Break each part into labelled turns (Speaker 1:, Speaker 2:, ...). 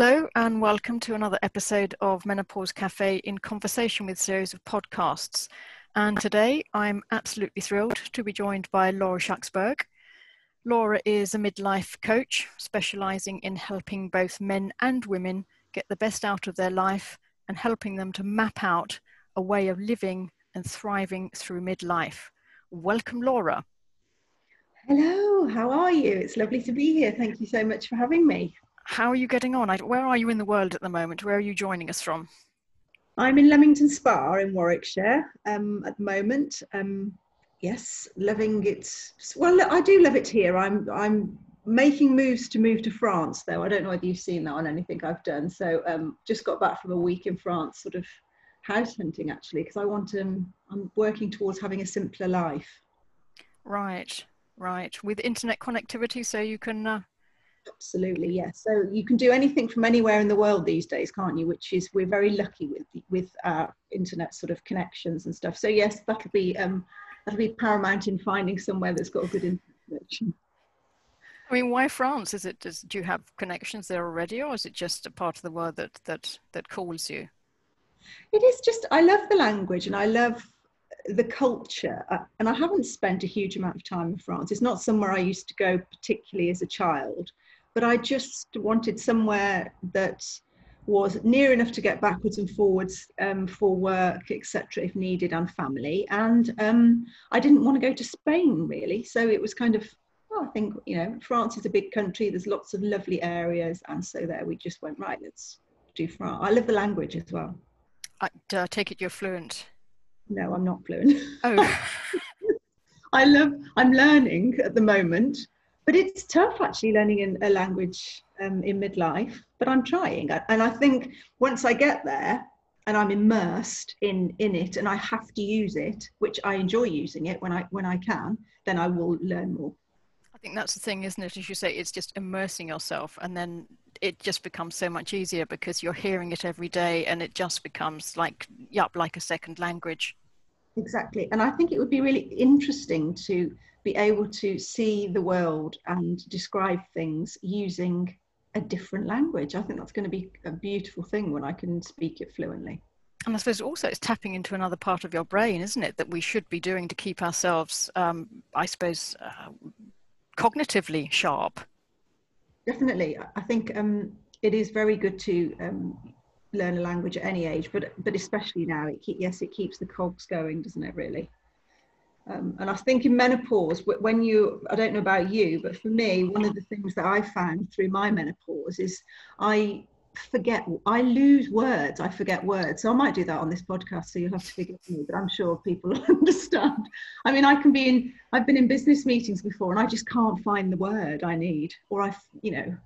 Speaker 1: Hello, and welcome to another episode of Menopause Cafe in conversation with series of podcasts. And today I'm absolutely thrilled to be joined by Laura Schacksberg. Laura is a midlife coach specializing in helping both men and women get the best out of their life and helping them to map out a way of living and thriving through midlife. Welcome, Laura.
Speaker 2: Hello, how are you? It's lovely to be here. Thank you so much for having me.
Speaker 1: How are you getting on? Where are you in the world at the moment? Where are you joining us from?
Speaker 2: I'm in Leamington Spa in Warwickshire um, at the moment. Um, yes, loving it. Well, I do love it here. I'm I'm making moves to move to France, though. I don't know whether you've seen that on anything I've done. So um, just got back from a week in France, sort of house hunting actually, because I want to. Um, I'm working towards having a simpler life.
Speaker 1: Right, right. With internet connectivity, so you can uh,
Speaker 2: Absolutely, yes. So you can do anything from anywhere in the world these days, can't you? Which is we're very lucky with with our internet sort of connections and stuff. So yes, that'll be um, that'll be paramount in finding somewhere that's got a good internet connection.
Speaker 1: I mean, why France? Is it does, do you have connections there already, or is it just a part of the world that that that calls you?
Speaker 2: It is just I love the language and I love the culture, uh, and I haven't spent a huge amount of time in France. It's not somewhere I used to go particularly as a child but I just wanted somewhere that was near enough to get backwards and forwards um, for work, etc., if needed, and family. And um, I didn't want to go to Spain really, so it was kind of. Well, I think you know France is a big country. There's lots of lovely areas, and so there we just went right. Let's do France. I love the language as well.
Speaker 1: I uh, take it you're fluent.
Speaker 2: No, I'm not fluent.
Speaker 1: Oh.
Speaker 2: I love. I'm learning at the moment but it's tough actually learning in a language um, in midlife but i'm trying. And i think once i get there and i'm immersed in in it and i have to use it which i enjoy using it when i when i can then i will learn more.
Speaker 1: I think that's the thing isn't it? As you say it's just immersing yourself and then it just becomes so much easier because you're hearing it every day and it just becomes like yup like a second language.
Speaker 2: Exactly. And i think it would be really interesting to be able to see the world and describe things using a different language. I think that's going to be a beautiful thing when I can speak it fluently.
Speaker 1: And I suppose also it's tapping into another part of your brain, isn't it, that we should be doing to keep ourselves, um, I suppose, uh, cognitively sharp.
Speaker 2: Definitely. I think um, it is very good to um, learn a language at any age, but but especially now, it keep, yes, it keeps the cogs going, doesn't it, really? Um, and I think in menopause, when you, I don't know about you, but for me, one of the things that I found through my menopause is I forget, I lose words, I forget words. So I might do that on this podcast, so you'll have to forgive me, but I'm sure people understand. I mean, I can be in, I've been in business meetings before and I just can't find the word I need, or I, you know,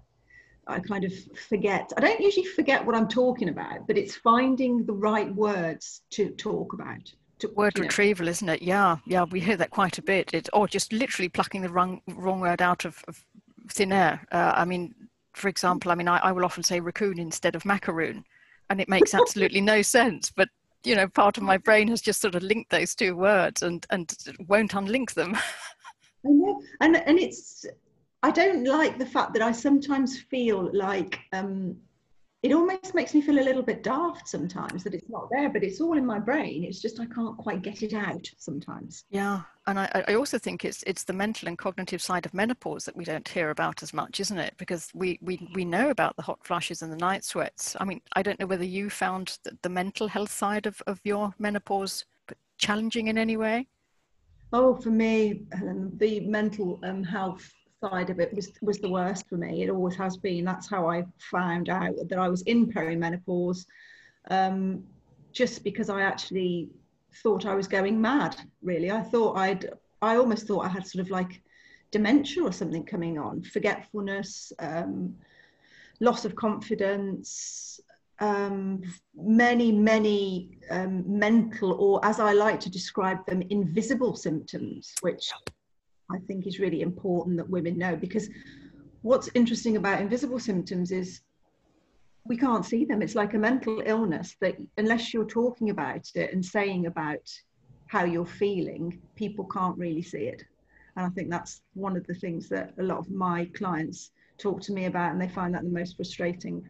Speaker 2: I kind of forget. I don't usually forget what I'm talking about, but it's finding the right words to talk about
Speaker 1: word retrieval, know. isn't it? Yeah, yeah, we hear that quite a bit. It or just literally plucking the wrong wrong word out of, of thin air. Uh, I mean, for example, I mean, I, I will often say raccoon instead of macaroon, and it makes absolutely no sense. But you know, part of my brain has just sort of linked those two words and and won't unlink them.
Speaker 2: I know, and and it's I don't like the fact that I sometimes feel like um, it almost makes me feel a little bit daft sometimes that it's not there, but it's all in my brain. It's just I can't quite get it out sometimes.
Speaker 1: Yeah, and I, I also think it's it's the mental and cognitive side of menopause that we don't hear about as much, isn't it? Because we we we know about the hot flushes and the night sweats. I mean, I don't know whether you found the, the mental health side of of your menopause challenging in any way.
Speaker 2: Oh, for me, the mental um, health side of it was was the worst for me. It always has been. That's how I found out that I was in perimenopause, um, just because I actually thought I was going mad. Really, I thought I'd. I almost thought I had sort of like dementia or something coming on, forgetfulness, um, loss of confidence, um, many, many um, mental, or as I like to describe them, invisible symptoms, which I think is really important that women know because what's interesting about invisible symptoms is we can't see them. It's like a mental illness that unless you're talking about it and saying about how you're feeling, people can't really see it. And I think that's one of the things that a lot of my clients talk to me about, and they find that the most frustrating.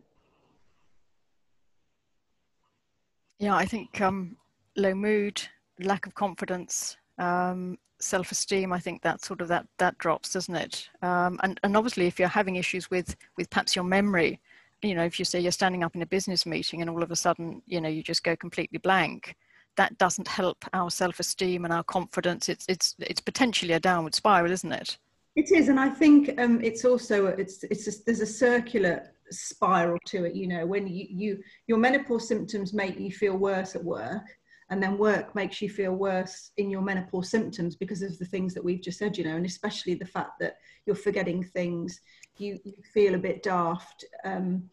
Speaker 1: Yeah, I think um, low mood, lack of confidence, um, self-esteem. I think that sort of that that drops, doesn't it? Um, and and obviously, if you're having issues with with perhaps your memory, you know, if you say you're standing up in a business meeting and all of a sudden, you know, you just go completely blank, that doesn't help our self-esteem and our confidence. It's it's it's potentially a downward spiral, isn't it?
Speaker 2: It is, and I think um, it's also it's it's a, there's a circular spiral to it. You know, when you, you your menopause symptoms make you feel worse at work, and then work makes you feel worse in your menopause symptoms because of the things that we've just said. You know, and especially the fact that you're forgetting things, you, you feel a bit daft. Um,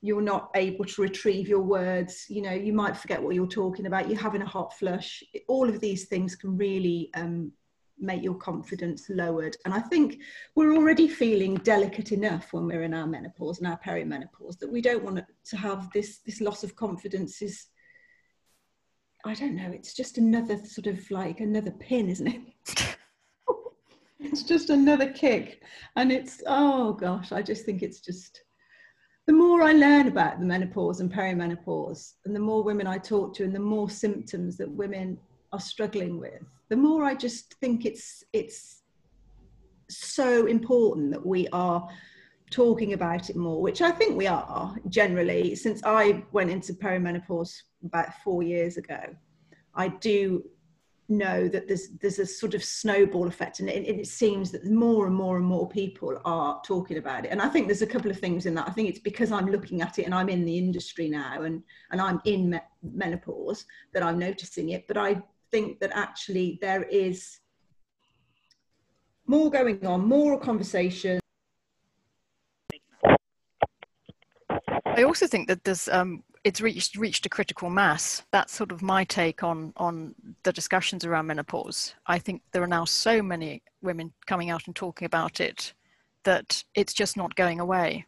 Speaker 2: you're not able to retrieve your words you know you might forget what you're talking about you're having a hot flush all of these things can really um, make your confidence lowered. And I think we're already feeling delicate enough when we're in our menopause and our perimenopause that we don't want to have this this loss of confidence is I don't know, it's just another sort of like another pin, isn't it? it's just another kick. And it's oh gosh, I just think it's just the more I learn about the menopause and perimenopause, and the more women I talk to, and the more symptoms that women are struggling with, the more I just think it's it's so important that we are talking about it more, which I think we are generally. Since I went into perimenopause about four years ago, I do know that there's there's a sort of snowball effect, and it, it, seems that more and more and more people are talking about it. And I think there's a couple of things in that. I think it's because I'm looking at it and I'm in the industry now, and and I'm in me- menopause that I'm noticing it. But I think that actually there is more going on, more conversation.
Speaker 1: I also think that there's um, it's reached reached a critical mass. That's sort of my take on on the discussions around menopause. I think there are now so many women coming out and talking about it that it's just not going away.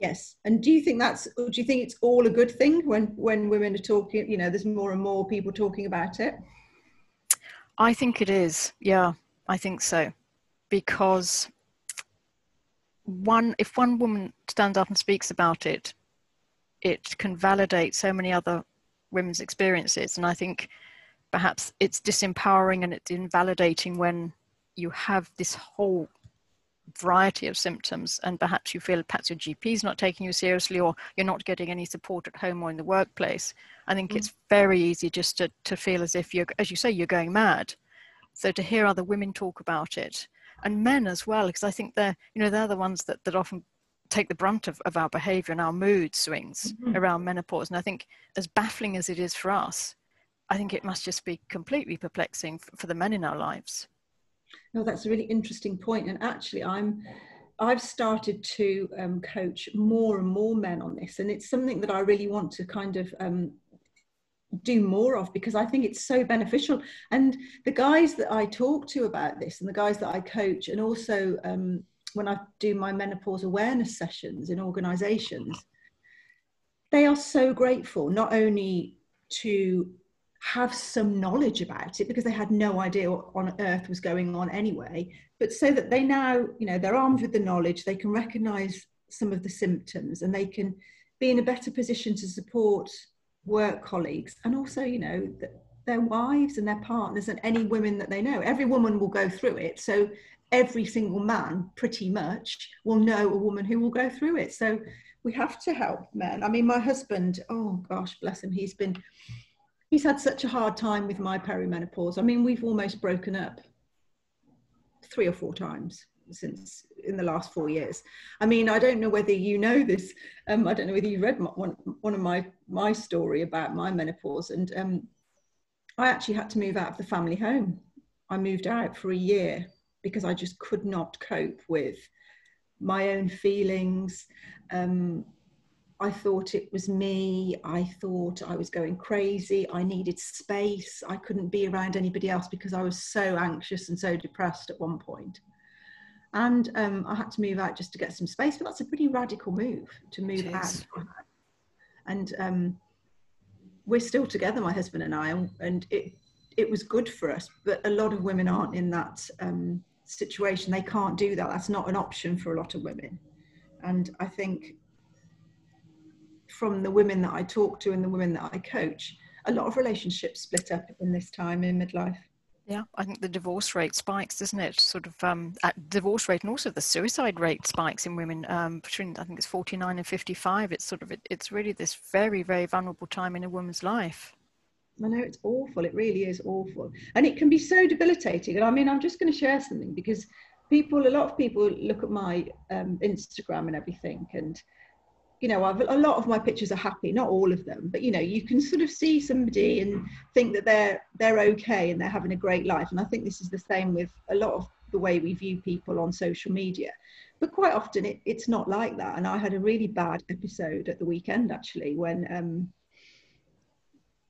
Speaker 2: Yes. And do you think that's, do you think it's all a good thing when, when women are talking, you know, there's more and more people talking about it?
Speaker 1: I think it is. Yeah, I think so. Because one, if one woman stands up and speaks about it, it can validate so many other women's experiences. And I think perhaps it's disempowering and it's invalidating when you have this whole variety of symptoms and perhaps you feel perhaps your GP is not taking you seriously or you're not getting any support at home or in the workplace, I think mm. it's very easy just to, to feel as if you're, as you say, you're going mad. So to hear other women talk about it and men as well, because I think they're, you know, they're the ones that, that often take the brunt of, of our behavior and our mood swings mm-hmm. around menopause. And I think as baffling as it is for us, I think it must just be completely perplexing for, for the men in our lives.
Speaker 2: No, that's a really interesting point. And actually, I'm I've started to um, coach more and more men on this, and it's something that I really want to kind of um, do more of because I think it's so beneficial. And the guys that I talk to about this, and the guys that I coach, and also um, when I do my menopause awareness sessions in organisations, they are so grateful not only to have some knowledge about it because they had no idea what on earth was going on anyway but so that they now you know they're armed with the knowledge they can recognize some of the symptoms and they can be in a better position to support work colleagues and also you know their wives and their partners and any women that they know. Every woman will go through it so every single man pretty much will know a woman who will go through it. So we have to help men. I mean my husband oh gosh bless him he's been he's had such a hard time with my perimenopause. I mean, we've almost broken up three or four times since in the last four years. I mean, I don't know whether you know this. Um, I don't know whether you read my, one one of my my story about my menopause, and um, I actually had to move out of the family home. I moved out for a year because I just could not cope with my own feelings. Um, I thought it was me. I thought I was going crazy. I needed space. I couldn't be around anybody else because I was so anxious and so depressed at one point. And um, I had to move out just to get some space, but that's a pretty radical move to move out. And um, we're still together, my husband and I, and it it was good for us. But a lot of women aren't in that um, situation. They can't do that. That's not an option for a lot of women. And I think from the women that I talk to and the women that I coach, a lot of relationships split up in this time in midlife.
Speaker 1: Yeah, I think the divorce rate spikes, doesn't it? Sort of um, divorce rate and also the suicide rate spikes in women um, between I think it's 49 and 55. It's sort of it, it's really this very very vulnerable time in a woman's life.
Speaker 2: I know it's awful. It really is awful, and it can be so debilitating. And I mean, I'm just going to share something because people, a lot of people look at my um, Instagram and everything, and you know, I've, a lot of my pictures are happy, not all of them, but you know, you can sort of see somebody and think that they're they're okay and they're having a great life. And I think this is the same with a lot of the way we view people on social media. But quite often it, it's not like that. And I had a really bad episode at the weekend actually when um,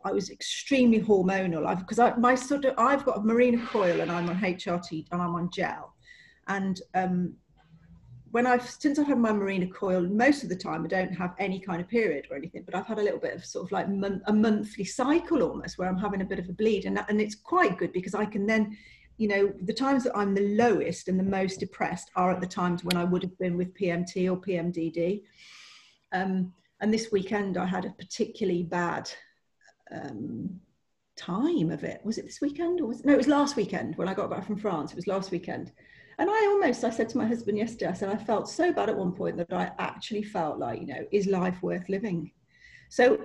Speaker 2: I was extremely hormonal. I've because I my sort of I've got a Mirena coil and I'm on HRT and I'm on gel, and um, when I've since I've had my Mirena coil, most of the time I don't have any kind of period or anything, but I've had a little bit of sort of like mon- a monthly cycle almost where I'm having a bit of a bleed, and that, and it's quite good because I can then, you know, the times that I'm the lowest and the most depressed are at the times when I would have been with PMT or PMDD. Um, and this weekend I had a particularly bad um, time of it. Was it this weekend or was no? It was last weekend when I got back from France. It was last weekend and I almost, I said to my husband yesterday, I said, I felt so bad at one point that I actually felt like, you know, is life worth living? So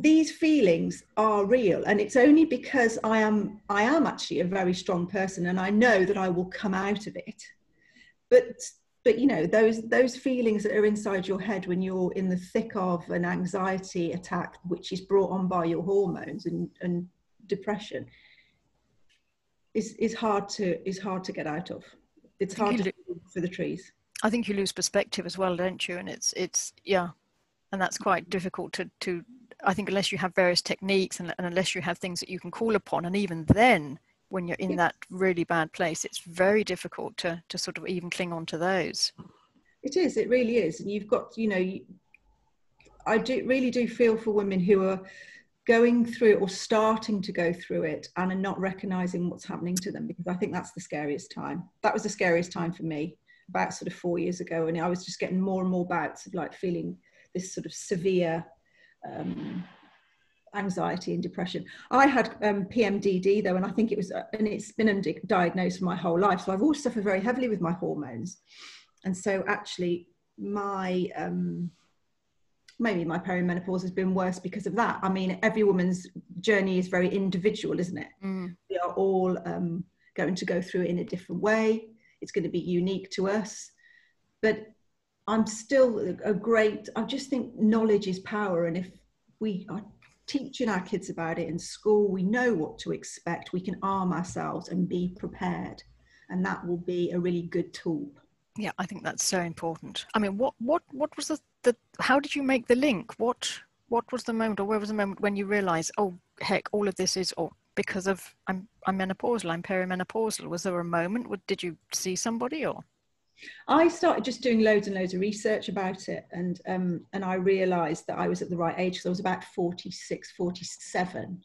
Speaker 2: these feelings are real and it's only because i am i am actually a very strong person and i know that i will come out of it but but you know those those feelings that are inside your head when you're in the thick of an anxiety attack which is brought on by your hormones and and depression is is hard to is hard to get out of. It's hard lo- for the trees.
Speaker 1: I think you lose perspective as well, don't you? And it's it's yeah, and that's quite difficult to to. I think unless you have various techniques and, and unless you have things that you can call upon, and even then, when you're in that really bad place, it's very difficult to to sort of even cling on to those.
Speaker 2: It is. It really is. And you've got you know, I do really do feel for women who are going through it or starting to go through it and not recognizing what's happening to them because I think that's the scariest time. That was the scariest time for me about sort of four years ago. And I was just getting more and more bouts of like feeling this sort of severe um, anxiety and depression. I had um, PMDD though, and I think it was, uh, and it's been diagnosed for my whole life. So I've always suffered very heavily with my hormones. And so actually my, um, maybe my perimenopause has been worse because of that. I mean, every woman's journey is very individual, isn't it? Mm. We are all um, going to go through it in a different way. It's going to be unique to us. But I'm still a great, I just think knowledge is power. And if we are teaching our kids about it in school, we know what to expect, we can arm ourselves and be prepared. And that will be a really good tool.
Speaker 1: Yeah, I think that's so important. I mean, what what what was the, the how did you make the link? What what was the moment, or where was the moment when you realised, oh heck, all of this is or because of I'm I'm menopausal, I'm perimenopausal. Was there a moment? Did you see somebody or?
Speaker 2: I started just doing loads and loads of research about it, and um, and I realised that I was at the right age. because I was about 46, 47.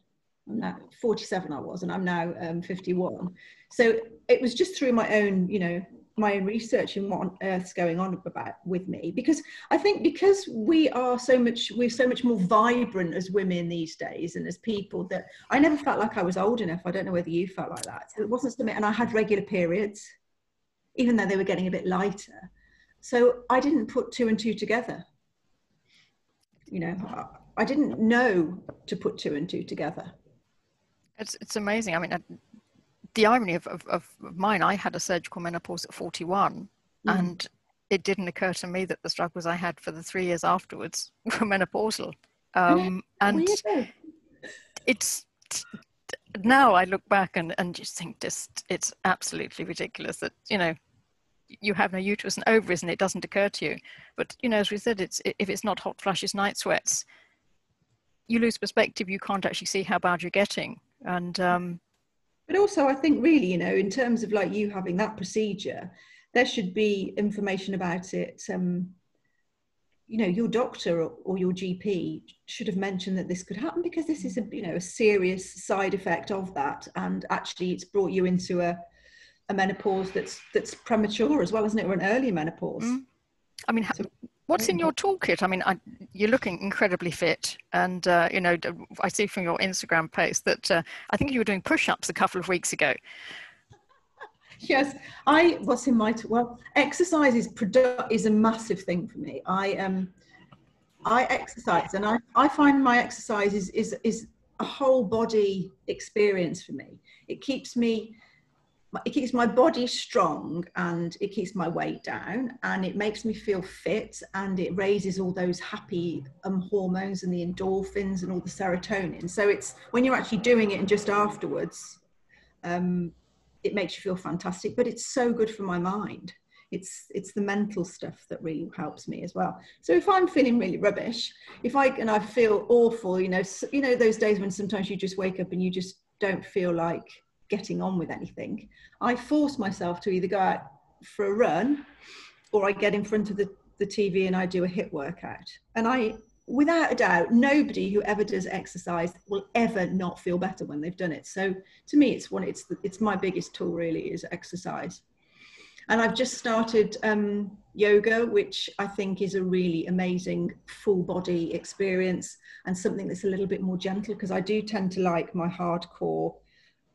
Speaker 2: I'm now 47 I was, and I'm now um, 51. So it was just through my own, you know, my own research and what on earth's going on about with me because i think because we are so much we're so much more vibrant as women these days and as people that i never felt like i was old enough. I don't know whether you felt like that. It wasn't something and i had regular periods even though they were getting a bit lighter. So i didn't put two and two together. You know i didn't know to put two and two together.
Speaker 1: It's it's amazing. I mean the irony of, of, of, mine, I had a surgical menopause at 41, mm. and it didn't occur to me that the struggles I had for the three years afterwards were menopausal. Um, and it's now I look back and, and just think just it's absolutely ridiculous that you know you have no uterus and ovaries and it doesn't occur to you. But you know, as we said, it's if it's not hot flashes, night sweats, you lose perspective. You can't actually see how bad you're getting, and um,
Speaker 2: but also, I think really, you know, in terms of like you having that procedure, there should be information about it. Um, you know, your doctor or, or your GP should have mentioned that this could happen because this is a you know a serious side effect of that, and actually, it's brought you into a a menopause that's that's premature as well, isn't it, or an early menopause? Mm.
Speaker 1: I mean, so, What's in your toolkit? I mean, I, you're looking incredibly fit, and uh, you know, I see from your Instagram post that uh, I think you were doing push-ups a couple of weeks ago.
Speaker 2: Yes, I what's in my well, exercise is produ- is a massive thing for me. I um, I exercise, and I I find my exercise is is is a whole body experience for me. It keeps me it keeps my body strong and it keeps my weight down and it makes me feel fit and it raises all those happy um, hormones and the endorphins and all the serotonin. So it's when you're actually doing it and just afterwards um, it makes you feel fantastic but it's so good for my mind. It's it's the mental stuff that really helps me as well. So if i'm feeling really rubbish if i and i feel awful you know you know those days when sometimes you just wake up and you just don't feel like getting on with anything, I force myself to either go out for a run or I get in front of the, the TV and I do a HIIT workout. And I, without a doubt, nobody who ever does exercise will ever not feel better when they've done it. So to me, it's one, it's, the, it's my biggest tool really is exercise. And I've just started um, yoga, which I think is a really amazing full body experience and something that's a little bit more gentle because I do tend to like my hardcore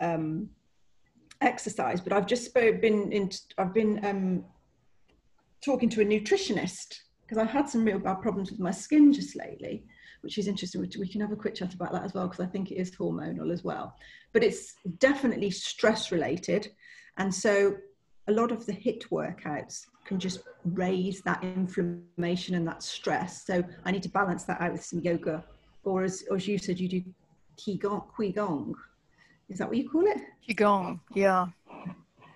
Speaker 2: um, exercise, but I've just been in, I've been um, talking to a nutritionist because I've had some real bad problems with my skin just lately, which is interesting. We can have a quick chat about that as well because I think it is hormonal as well, but it's definitely stress related, and so a lot of the HIIT workouts can just raise that inflammation and that stress. So I need to balance that out with some yoga, or as as you said, you do qigong. qigong is that what you call it?
Speaker 1: Qigong, yeah.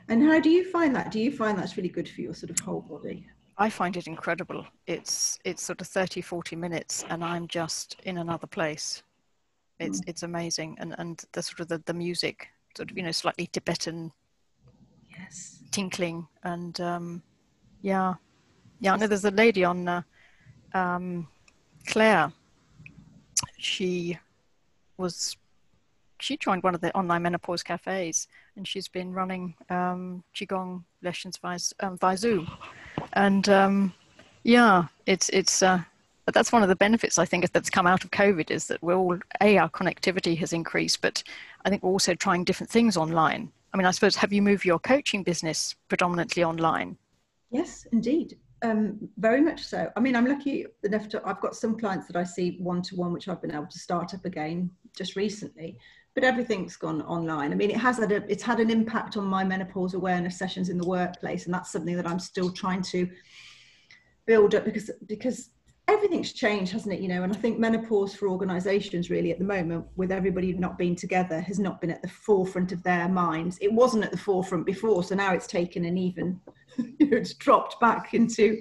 Speaker 2: And how do you find that? Do you find that's really good for your sort of whole body?
Speaker 1: I find it incredible. It's it's sort of 30, 40 minutes and I'm just in another place. It's mm. it's amazing. And and the sort of the, the music, sort of, you know, slightly Tibetan
Speaker 2: yes.
Speaker 1: tinkling and um yeah. Yeah, I know there's a lady on uh, um, Claire. She was she joined one of the online menopause cafes and she's been running um, qigong lessons via, um, via zoom and um, yeah it's it's uh, that's one of the benefits i think that's come out of covid is that we're all a our connectivity has increased but i think we're also trying different things online. I mean i suppose have you moved your coaching business predominantly online?
Speaker 2: Yes indeed. Um, very much so. I mean, I'm lucky enough to, I've got some clients that I see one to one, which I've been able to start up again just recently but everything's gone online. I mean, it has had a, it's had an impact on my menopause awareness sessions in the workplace, and that's something that I'm still trying to build up because because everything's changed, hasn't it? You know, and I think menopause for organisations really at the moment, with everybody not being together, has not been at the forefront of their minds. It wasn't at the forefront before, so now it's taken an even, you know, it's dropped back into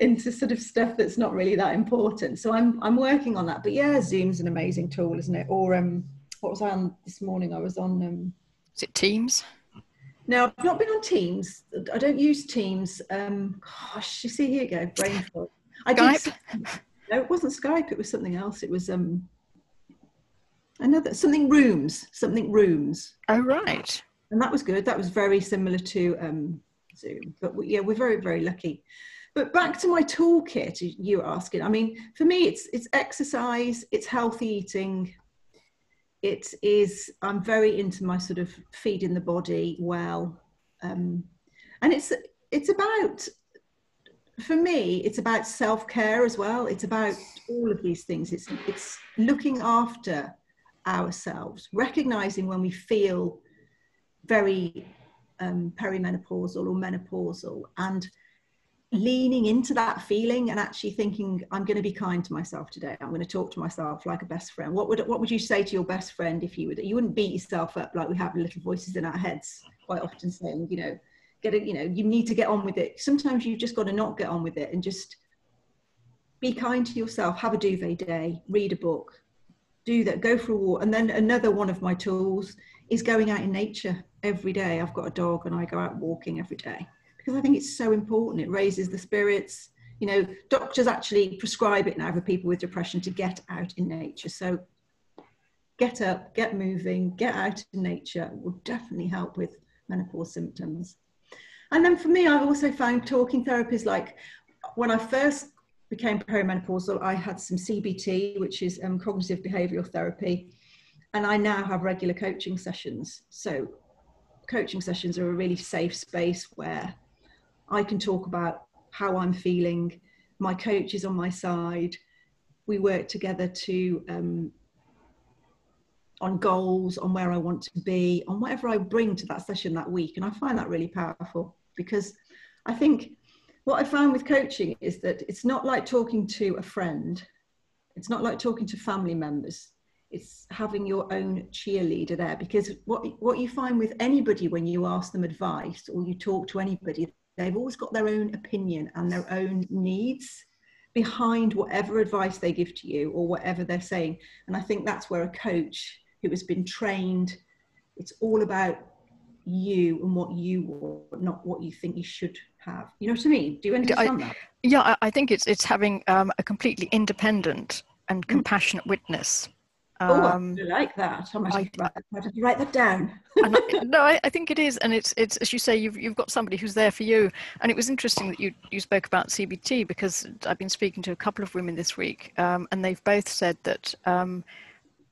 Speaker 2: into sort of stuff that's not really that important. So I'm I'm working on that. But yeah, Zoom's an amazing tool, isn't it? Or um what was I on this morning? I was on. Um,
Speaker 1: Is it Teams?
Speaker 2: No, I've not been on Teams. I don't use Teams. Um, gosh, you see, here you go, brain fog.
Speaker 1: I Skype? Did,
Speaker 2: no, it wasn't Skype. It was something else. It was um, another something rooms, something rooms.
Speaker 1: Oh right.
Speaker 2: And that was good. That was very similar to um, Zoom. But we, yeah, we're very very lucky. But back to my toolkit, you were asking. I mean, for me, it's it's exercise, it's healthy eating, it is i'm very into my sort of feeding the body well um, and it's it's about for me it's about self-care as well. It's about all of these things. It's it's looking after ourselves recognizing when we feel very um, perimenopausal or menopausal and leaning into that feeling and actually thinking i'm going to be kind to myself today. I'm going to talk to myself like a best friend. What would what would you say to your best friend if you would you wouldn't beat yourself up like we have little voices in our heads quite often saying you know get it you know you need to get on with it. Sometimes you've just got to not get on with it and just be kind to yourself have a duvet day read a book do that go for a walk. And then another one of my tools is going out in nature every day. I've got a dog and i go out walking every day because I think it's so important. It raises the spirits. You know, doctors actually prescribe it now for people with depression to get out in nature. So get up, get moving, get out in nature will definitely help with menopause symptoms. And then for me, I've also found talking therapies like when I first became perimenopausal, I had some CBT, which is um, cognitive behavioral therapy, and I now have regular coaching sessions. So, coaching sessions are a really safe space where I can talk about how I'm feeling. My coach is on my side. We work together to um, on goals, on where I want to be, on whatever I bring to that session that week, and I find that really powerful because I think what I found with coaching is that it's not like talking to a friend, it's not like talking to family members. It's having your own cheerleader there because what, what you find with anybody when you ask them advice or you talk to anybody, they've always got their own opinion and their own needs behind whatever advice they give to you or whatever they're saying. And I think that's where a coach who has been trained, it's all about you and what you want, not what you think you should have. You know what I mean? Do you understand I, that?
Speaker 1: Yeah, I think it's it's having um, a completely independent and mm. compassionate mm. witness.
Speaker 2: Um, oh, I like that. I might I, write, write that down.
Speaker 1: I, no, I, I, think it is, and it's it's as you say, you've you've got somebody who's there for you. And it was interesting that you you spoke about CBT because I've been speaking to a couple of women this week, um, and they've both said that um,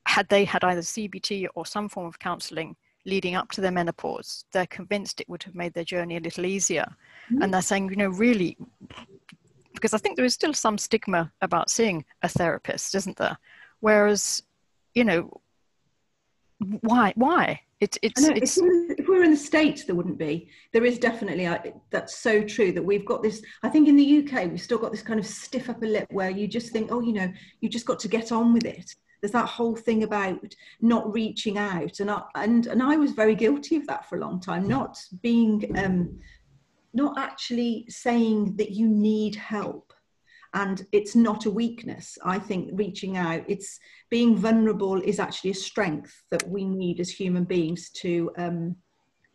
Speaker 1: had they had either CBT or some form of counselling, leading up to their menopause, they're convinced it would have made their journey a little easier. Mm-hmm. And they're saying, you know, really, because I think there is still some stigma about seeing a therapist, isn't there? Whereas, you know, why? Why?
Speaker 2: It, it's, know, it's, if we were in the States, there wouldn't be. There is definitely, that's so true that we've got this. I think in the UK, we've still got this kind of stiff upper lip where you just think, oh, you know, you just got to get on with it there's that whole thing about not reaching out and I, and and I was very guilty of that for a long time not being um, not actually saying that you need help and it's not a weakness i think reaching out it's being vulnerable is actually a strength that we need as human beings to um,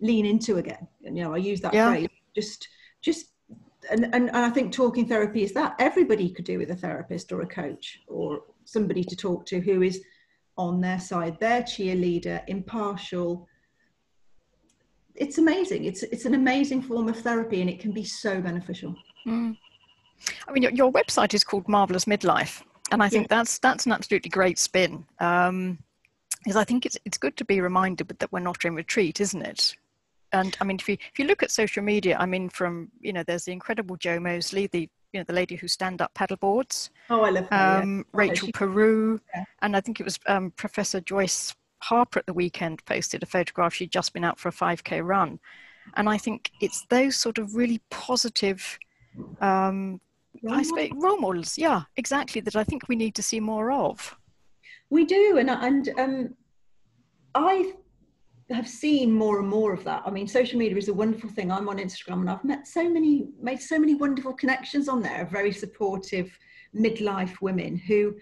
Speaker 2: lean into again you know i use that yeah. phrase just just and, and, and i think talking therapy is that everybody could do with a therapist or a coach or somebody to talk to who is on their side, their cheerleader, impartial. It's amazing. It's it's an amazing form of therapy, and it can be so beneficial. Mm.
Speaker 1: I mean, your, your, website is called Marvelous Midlife, and I think yeah. that's that's an absolutely great spin. Um, because I think it's it's good to be reminded that we're not in retreat, isn't it? And I mean, if you if you look at social media, I mean, from you know, there's the incredible Jo Moseley, the you know the lady who stand up paddle boards.
Speaker 2: Oh, I love her. Um,
Speaker 1: yeah. Rachel Peru, yeah. and I think it was um, Professor Joyce Harper at the weekend posted a photograph. She'd just been out for a 5k run, and I think it's those sort of really positive. Um, I suppose role models, yeah, exactly. That I think we need to see more of.
Speaker 2: We do, and and um, I have seen more and more of that. I mean, social media is a wonderful thing. I'm on Instagram and I've met so many, made so many wonderful connections on there, very supportive midlife women who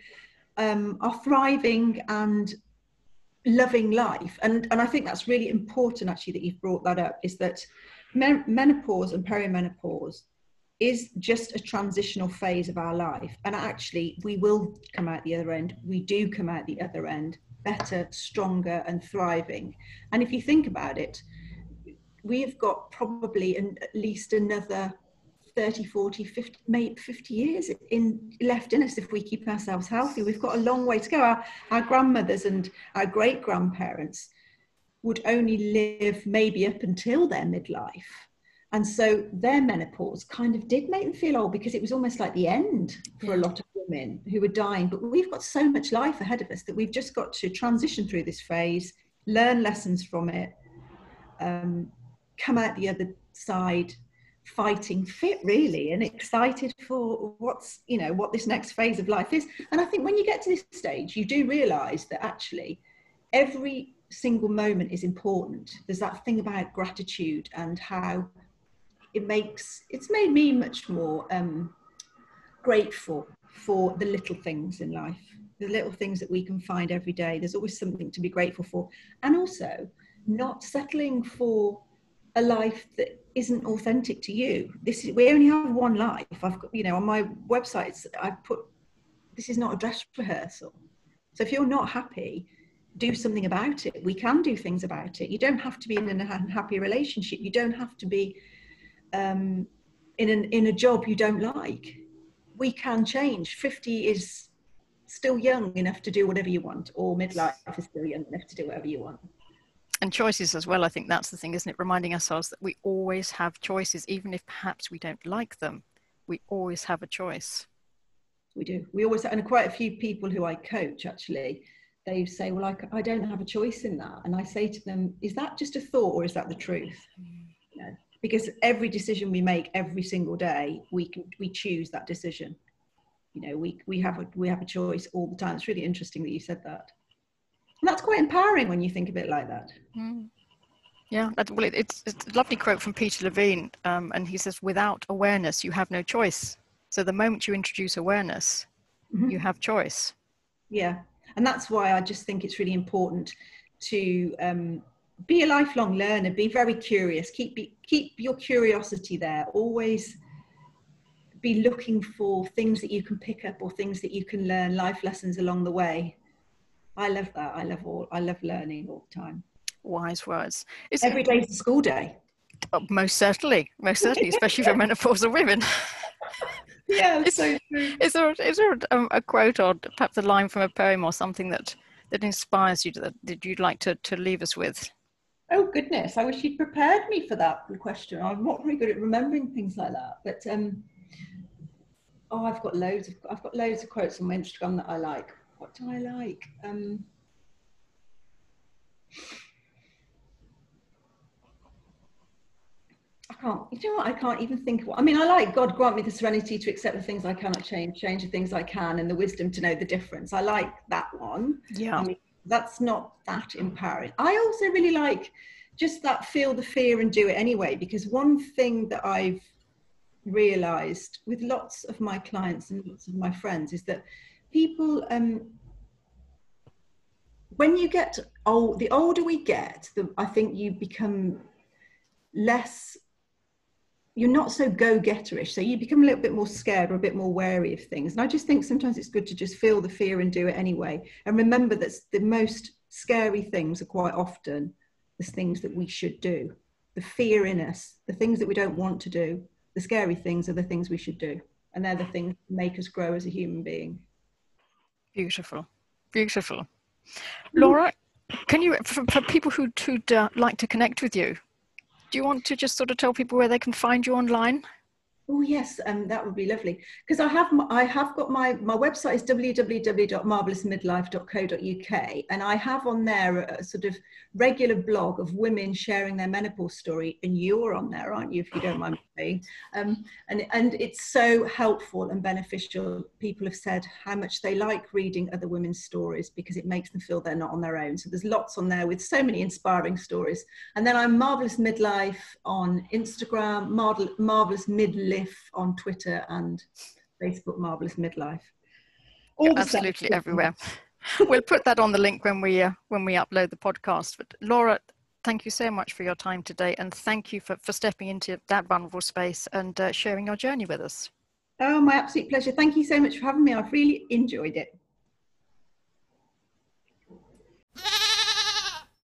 Speaker 2: um, are thriving and loving life. And, and I think that's really important actually that you've brought that up is that menopause and perimenopause is just a transitional phase of our life. And actually, we will come out the other end. We do come out the other end better, stronger, and thriving. And if you think about it, we've got probably an, at least another 30, 40, 50, maybe 50 years in left in us if we keep ourselves healthy. We've got a long way to go. Our, our grandmothers and our great grandparents would only live maybe up until their midlife. And so their menopause kind of did make them feel old because it was almost like the end for a lot of women who were dying. But we've got so much life ahead of us that we've just got to transition through this phase, learn lessons from it, um, come out the other side fighting fit really and excited for what's you know what this next phase of life is. And i think when you get to this stage you do realize that actually every single moment is important. There's that thing about gratitude and how it makes it's made me much more um, grateful for the little things in life the little things that we can find every day. There's always something to be grateful for. And also not settling for a life that isn't authentic to you. This is we only have one life. I've got you know on my websites i've put this is not a dress rehearsal. So if you're not happy do something about it. We can do things about it. You don't have to be in an unhappy relationship. You don't have to be um, in an in a job you don't like we can change. 50 is still young enough to do whatever you want, or midlife is still young enough to do whatever you want.
Speaker 1: And choices as well. I think that's the thing, isn't it? Reminding ourselves that we always have choices, even if perhaps we don't like them. We always have a choice.
Speaker 2: We do. We always, and quite a few people who I coach actually, they say, Well, I, I don't have a choice in that. And I say to them, Is that just a thought or is that the truth? Mm. You know, because every decision we make every single day, we can we choose that decision. You know, we we have a we have a choice all the time. It's really interesting that you said that. And that's quite empowering when you think of it like that. Mm.
Speaker 1: Yeah, well, it, it's, it's, a lovely quote from Peter Levine, um, and he says, "Without awareness, you have no choice." So the moment you introduce awareness, mm-hmm. you have choice.
Speaker 2: Yeah, and that's why I just think it's really important to um, be a lifelong learner. Be very curious. Keep be, keep your curiosity there. Always be looking for things that you can pick up or things that you can learn, life lessons along the way. I love that. I love all. I love learning all the time.
Speaker 1: Wise words.
Speaker 2: Is Every day is a school day.
Speaker 1: Oh, most certainly, most certainly, especially for menopausal women.
Speaker 2: yeah, is, so true.
Speaker 1: Is there is there a, um, a, quote or perhaps a line from a poem or something that that inspires you that, that you'd like to, to leave us with?
Speaker 2: Oh goodness, I wish you'd prepared me for that question. I'm not very good at remembering things like that, but um, oh, I've got loads of I've got loads of quotes on my Instagram that I like. What do I like? Um, I can't, you know what? I can't even think of what, I mean, I like God grant me the serenity to accept the things I cannot change, change the things I can, and the wisdom to know the difference. I like that one.
Speaker 1: Yeah.
Speaker 2: I mean, that's not that empowering. I also really like just that feel the fear and do it anyway, because one thing that I've realized with lots of my clients and lots of my friends is that people um, when you get old the older we get the, i think you become less you're not so go-getterish so you become a little bit more scared or a bit more wary of things. And i just think sometimes it's good to just feel the fear and do it anyway. And remember that the most scary things are quite often the things that we should do. The fear in us the things that we don't want to do the scary things are the things we should do. And they're the things that make us grow as a human being.
Speaker 1: Beautiful, beautiful. Laura, can you, for, for people who'd, who'd uh, like to connect with you, do you want to just sort of tell people where they can find you online?
Speaker 2: Oh yes, um, that would be lovely. Because I have my, I have got my my website is www.marvelousmidlife.co.uk, and I have on there a, a, sort of regular blog of women sharing their menopause story, and you're on there, aren't you? If you don't mind um, and and it's so helpful and beneficial. People have said how much they like reading other women's stories because it makes them feel they're not on their own. So there's lots on there with so many inspiring stories. And then I'm marvelous midlife on Instagram, marvelous midlife on Twitter and Facebook, Marvelous Midlife.
Speaker 1: All yeah, absolutely everywhere. we'll put that on the link when we uh, when we upload the podcast. But Laura, thank you so much for your time today, and thank you for, for stepping into that vulnerable space and uh, sharing your journey with us.
Speaker 2: Oh, my absolute pleasure. Thank you so much for having me. I've really enjoyed it.